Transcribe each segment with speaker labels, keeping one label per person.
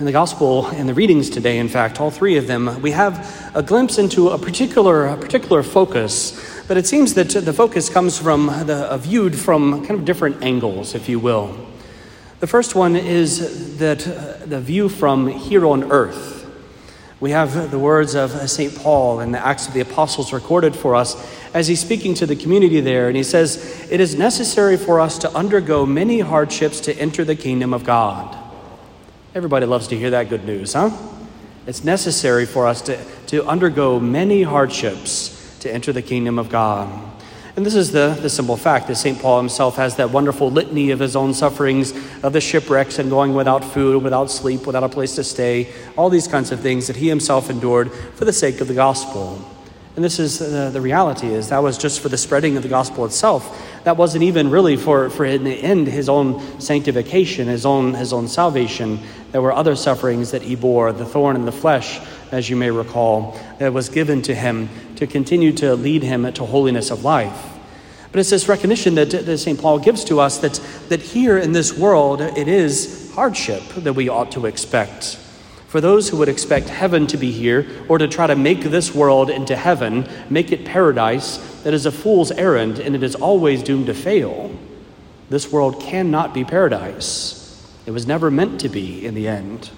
Speaker 1: In the gospel and the readings today, in fact, all three of them, we have a glimpse into a particular, a particular focus. But it seems that the focus comes from the, viewed from kind of different angles, if you will. The first one is that uh, the view from here on earth. We have the words of St. Paul in the Acts of the Apostles recorded for us as he's speaking to the community there, and he says, It is necessary for us to undergo many hardships to enter the kingdom of God. Everybody loves to hear that good news, huh? It's necessary for us to, to undergo many hardships to enter the kingdom of God. And this is the, the simple fact that St. Paul himself has that wonderful litany of his own sufferings, of the shipwrecks and going without food, without sleep, without a place to stay, all these kinds of things that he himself endured for the sake of the gospel. And this is the, the reality is that was just for the spreading of the gospel itself. That wasn't even really for, for in the end his own sanctification, his own, his own salvation. There were other sufferings that he bore, the thorn in the flesh, as you may recall, that was given to him to continue to lead him to holiness of life. But it's this recognition that, that St. Paul gives to us that, that here in this world it is hardship that we ought to expect. For those who would expect heaven to be here, or to try to make this world into heaven, make it paradise, that is a fool's errand and it is always doomed to fail. This world cannot be paradise. It was never meant to be in the end.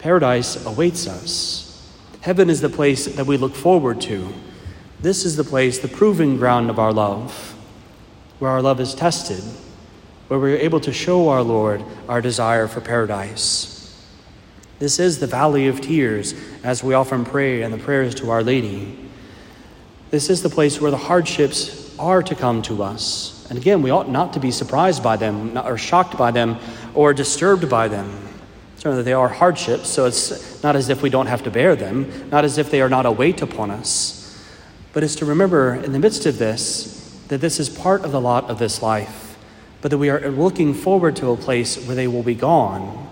Speaker 1: Paradise awaits us. Heaven is the place that we look forward to. This is the place, the proving ground of our love, where our love is tested, where we are able to show our Lord our desire for paradise. This is the valley of tears, as we often pray in the prayers to Our Lady. This is the place where the hardships are to come to us. And again, we ought not to be surprised by them, or shocked by them, or disturbed by them. Certainly, they are hardships, so it's not as if we don't have to bear them, not as if they are not a weight upon us. But it's to remember in the midst of this that this is part of the lot of this life, but that we are looking forward to a place where they will be gone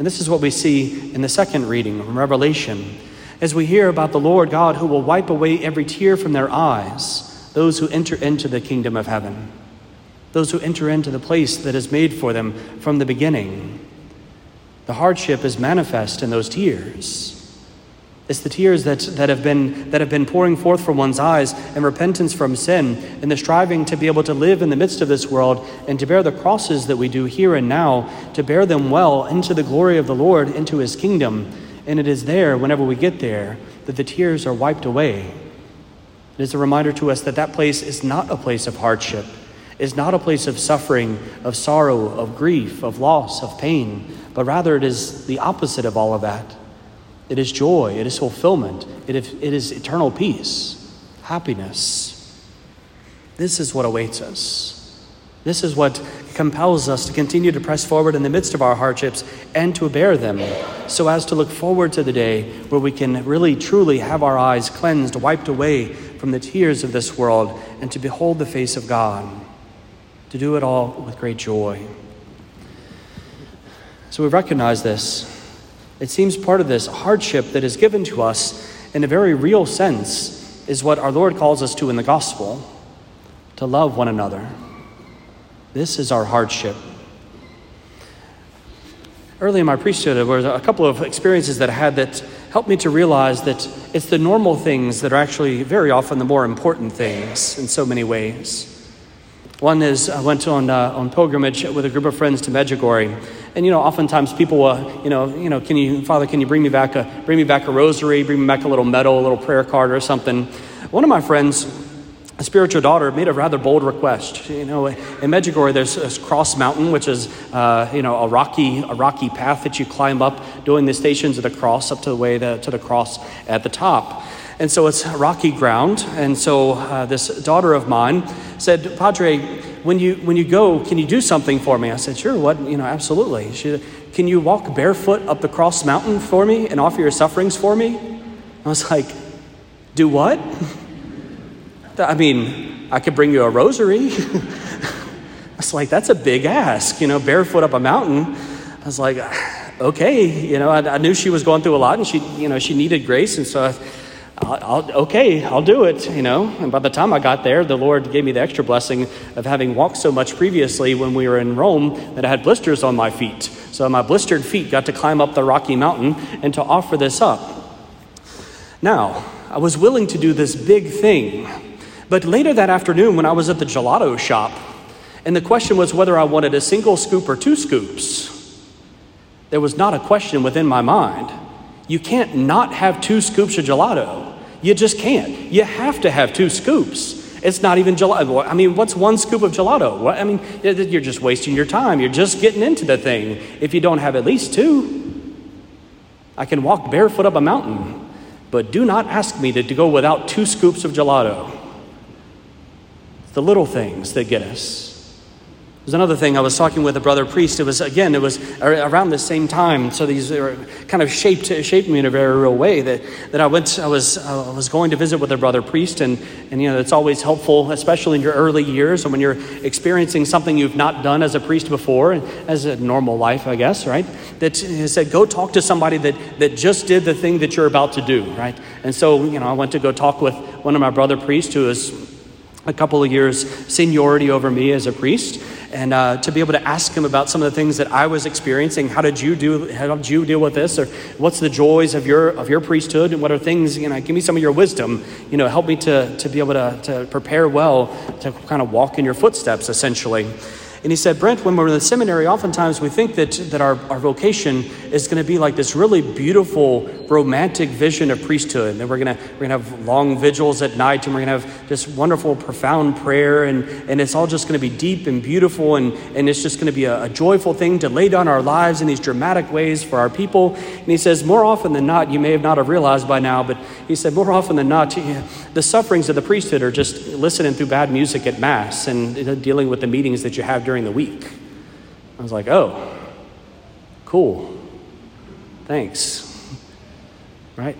Speaker 1: and this is what we see in the second reading from Revelation as we hear about the Lord God who will wipe away every tear from their eyes, those who enter into the kingdom of heaven, those who enter into the place that is made for them from the beginning. The hardship is manifest in those tears. It's the tears that, that, have been, that have been pouring forth from one's eyes and repentance from sin and the striving to be able to live in the midst of this world and to bear the crosses that we do here and now, to bear them well into the glory of the Lord, into his kingdom. And it is there, whenever we get there, that the tears are wiped away. It is a reminder to us that that place is not a place of hardship, is not a place of suffering, of sorrow, of grief, of loss, of pain, but rather it is the opposite of all of that. It is joy, it is fulfillment, it is, it is eternal peace, happiness. This is what awaits us. This is what compels us to continue to press forward in the midst of our hardships and to bear them, so as to look forward to the day where we can really truly have our eyes cleansed, wiped away from the tears of this world, and to behold the face of God, to do it all with great joy. So we recognize this it seems part of this hardship that is given to us in a very real sense is what our Lord calls us to in the gospel to love one another. This is our hardship. Early in my priesthood, there were a couple of experiences that I had that helped me to realize that it's the normal things that are actually very often the more important things in so many ways. One is I went on, uh, on pilgrimage with a group of friends to Medjugorje and you know, oftentimes people, will, you know, you know, can you, Father, can you bring me back a, bring me back a rosary, bring me back a little medal, a little prayer card, or something? One of my friends, a spiritual daughter, made a rather bold request. You know, in Medjugorje, there's cross mountain, which is, uh, you know, a rocky, a rocky path that you climb up, doing the stations of the cross up to the way the, to the cross at the top. And so it's rocky ground. And so uh, this daughter of mine said, Padre, when you, when you go, can you do something for me? I said, sure, what, you know, absolutely. She can you walk barefoot up the cross mountain for me and offer your sufferings for me? I was like, do what? I mean, I could bring you a rosary. I was like, that's a big ask, you know, barefoot up a mountain. I was like, okay, you know, I, I, knew she was going through a lot and she, you know, she needed grace. And so I, I'll, okay, I'll do it, you know. And by the time I got there, the Lord gave me the extra blessing of having walked so much previously when we were in Rome that I had blisters on my feet. So my blistered feet got to climb up the Rocky Mountain and to offer this up. Now, I was willing to do this big thing. But later that afternoon, when I was at the gelato shop, and the question was whether I wanted a single scoop or two scoops, there was not a question within my mind. You can't not have two scoops of gelato. You just can't. You have to have two scoops. It's not even gelato. I mean, what's one scoop of gelato? What, I mean, you're just wasting your time. You're just getting into the thing if you don't have at least two. I can walk barefoot up a mountain, but do not ask me to, to go without two scoops of gelato. It's the little things that get us. There's another thing. I was talking with a brother priest. It was again. It was around the same time. So these kind of shaped shaped me in a very real way. That that I went. I was I was going to visit with a brother priest, and and you know it's always helpful, especially in your early years, and when you're experiencing something you've not done as a priest before, as a normal life, I guess, right? That he said, go talk to somebody that that just did the thing that you're about to do, right? And so you know, I went to go talk with one of my brother priests who is a couple of years seniority over me as a priest and uh, to be able to ask him about some of the things that I was experiencing. How did you do? How did you deal with this? Or what's the joys of your of your priesthood? And what are things? You know, give me some of your wisdom. You know, help me to to be able to to prepare well to kind of walk in your footsteps, essentially. And he said, Brent, when we're in the seminary, oftentimes we think that, that our, our vocation is going to be like this really beautiful, romantic vision of priesthood. And then we're going to we're gonna have long vigils at night, and we're going to have this wonderful, profound prayer, and, and it's all just going to be deep and beautiful, and, and it's just going to be a, a joyful thing to lay down our lives in these dramatic ways for our people. And he says, more often than not, you may have not have realized by now, but he said, more often than not, the sufferings of the priesthood are just listening through bad music at Mass and dealing with the meetings that you have during the week. I was like, oh, cool. Thanks. Right?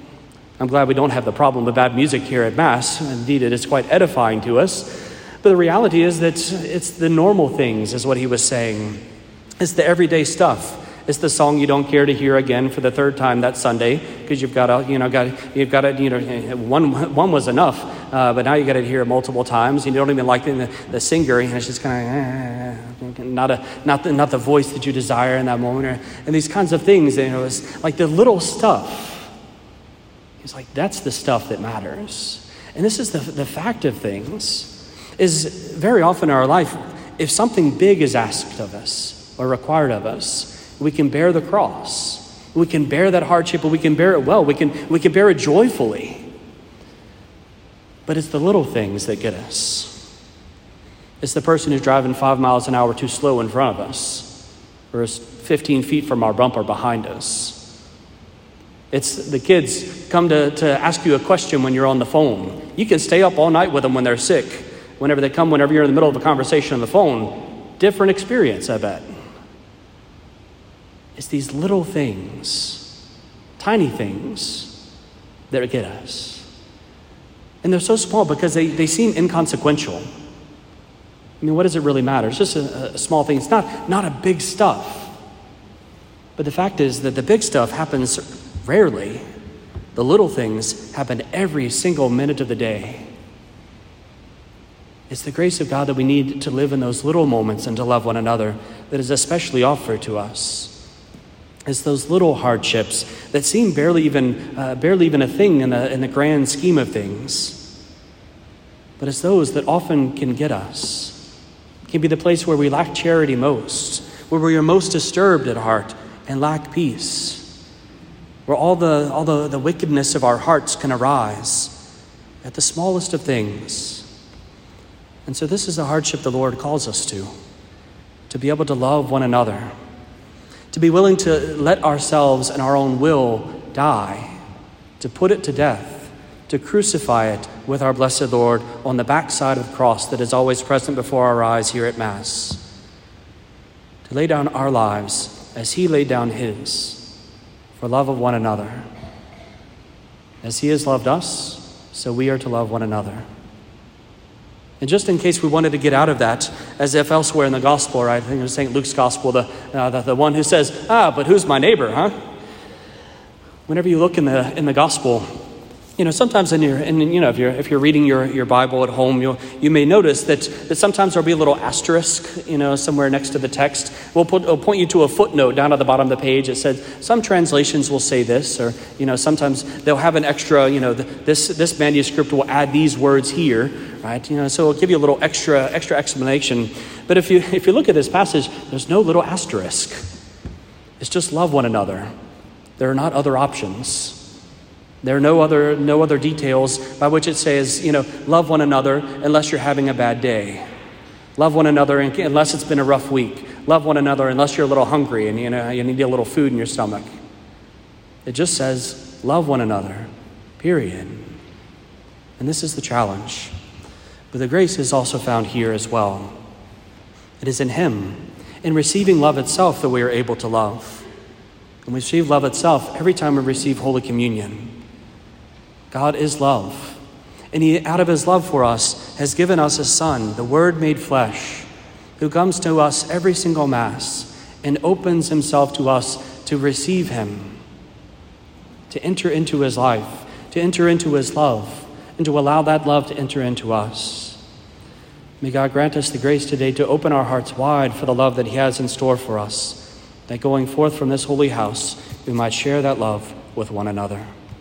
Speaker 1: I'm glad we don't have the problem of bad music here at Mass. Indeed, it is quite edifying to us. But the reality is that it's the normal things, is what he was saying. It's the everyday stuff. It's the song you don't care to hear again for the third time that Sunday because you've got to, you know, got you've got to, you know, one one was enough, uh, but now you got to hear it multiple times. and You don't even like the, the singer, and it's just kind of eh, not a not the, not the voice that you desire in that moment, or, and these kinds of things. You know, it's like the little stuff. It's like that's the stuff that matters, and this is the the fact of things. Is very often in our life, if something big is asked of us or required of us, we can bear the cross. We can bear that hardship, but we can bear it well. We can, we can bear it joyfully. But it's the little things that get us. It's the person who's driving five miles an hour too slow in front of us, or is 15 feet from our bumper behind us. It's the kids come to, to ask you a question when you're on the phone. You can stay up all night with them when they're sick. Whenever they come, whenever you're in the middle of a conversation on the phone, different experience, I bet. It's these little things, tiny things, that get us. And they're so small because they, they seem inconsequential. I mean, what does it really matter? It's just a, a small thing. It's not, not a big stuff. But the fact is that the big stuff happens rarely. The little things happen every single minute of the day. It's the grace of God that we need to live in those little moments and to love one another that is especially offered to us. It's those little hardships that seem barely even, uh, barely even a thing in the, in the grand scheme of things. But it's those that often can get us. Can be the place where we lack charity most, where we are most disturbed at heart and lack peace, where all the, all the, the wickedness of our hearts can arise at the smallest of things. And so, this is the hardship the Lord calls us to to be able to love one another to be willing to let ourselves and our own will die, to put it to death, to crucify it with our blessed Lord on the backside of the cross that is always present before our eyes here at Mass, to lay down our lives as He laid down His for love of one another. As He has loved us, so we are to love one another. And just in case we wanted to get out of that, as if elsewhere in the gospel, right? I think it was St. Luke's gospel, the, uh, the, the one who says, ah, but who's my neighbor, huh? Whenever you look in the, in the gospel, you know, sometimes in your, and you know, if you're, if you're reading your, your Bible at home, you'll, you may notice that, that sometimes there'll be a little asterisk, you know, somewhere next to the text. We'll, put, we'll point you to a footnote down at the bottom of the page. It says, some translations will say this, or, you know, sometimes they'll have an extra, you know, this, this manuscript will add these words here, right? You know, so it'll give you a little extra, extra explanation. But if you, if you look at this passage, there's no little asterisk. It's just love one another. There are not other options. There are no other, no other details by which it says, you know, love one another unless you're having a bad day. Love one another unless it's been a rough week. Love one another unless you're a little hungry and you, know, you need a little food in your stomach. It just says, love one another, period. And this is the challenge. But the grace is also found here as well. It is in Him, in receiving love itself, that we are able to love. And we receive love itself every time we receive Holy Communion. God is love. And He, out of His love for us, has given us a Son, the Word made flesh, who comes to us every single Mass and opens Himself to us to receive Him, to enter into His life, to enter into His love, and to allow that love to enter into us. May God grant us the grace today to open our hearts wide for the love that He has in store for us, that going forth from this holy house, we might share that love with one another.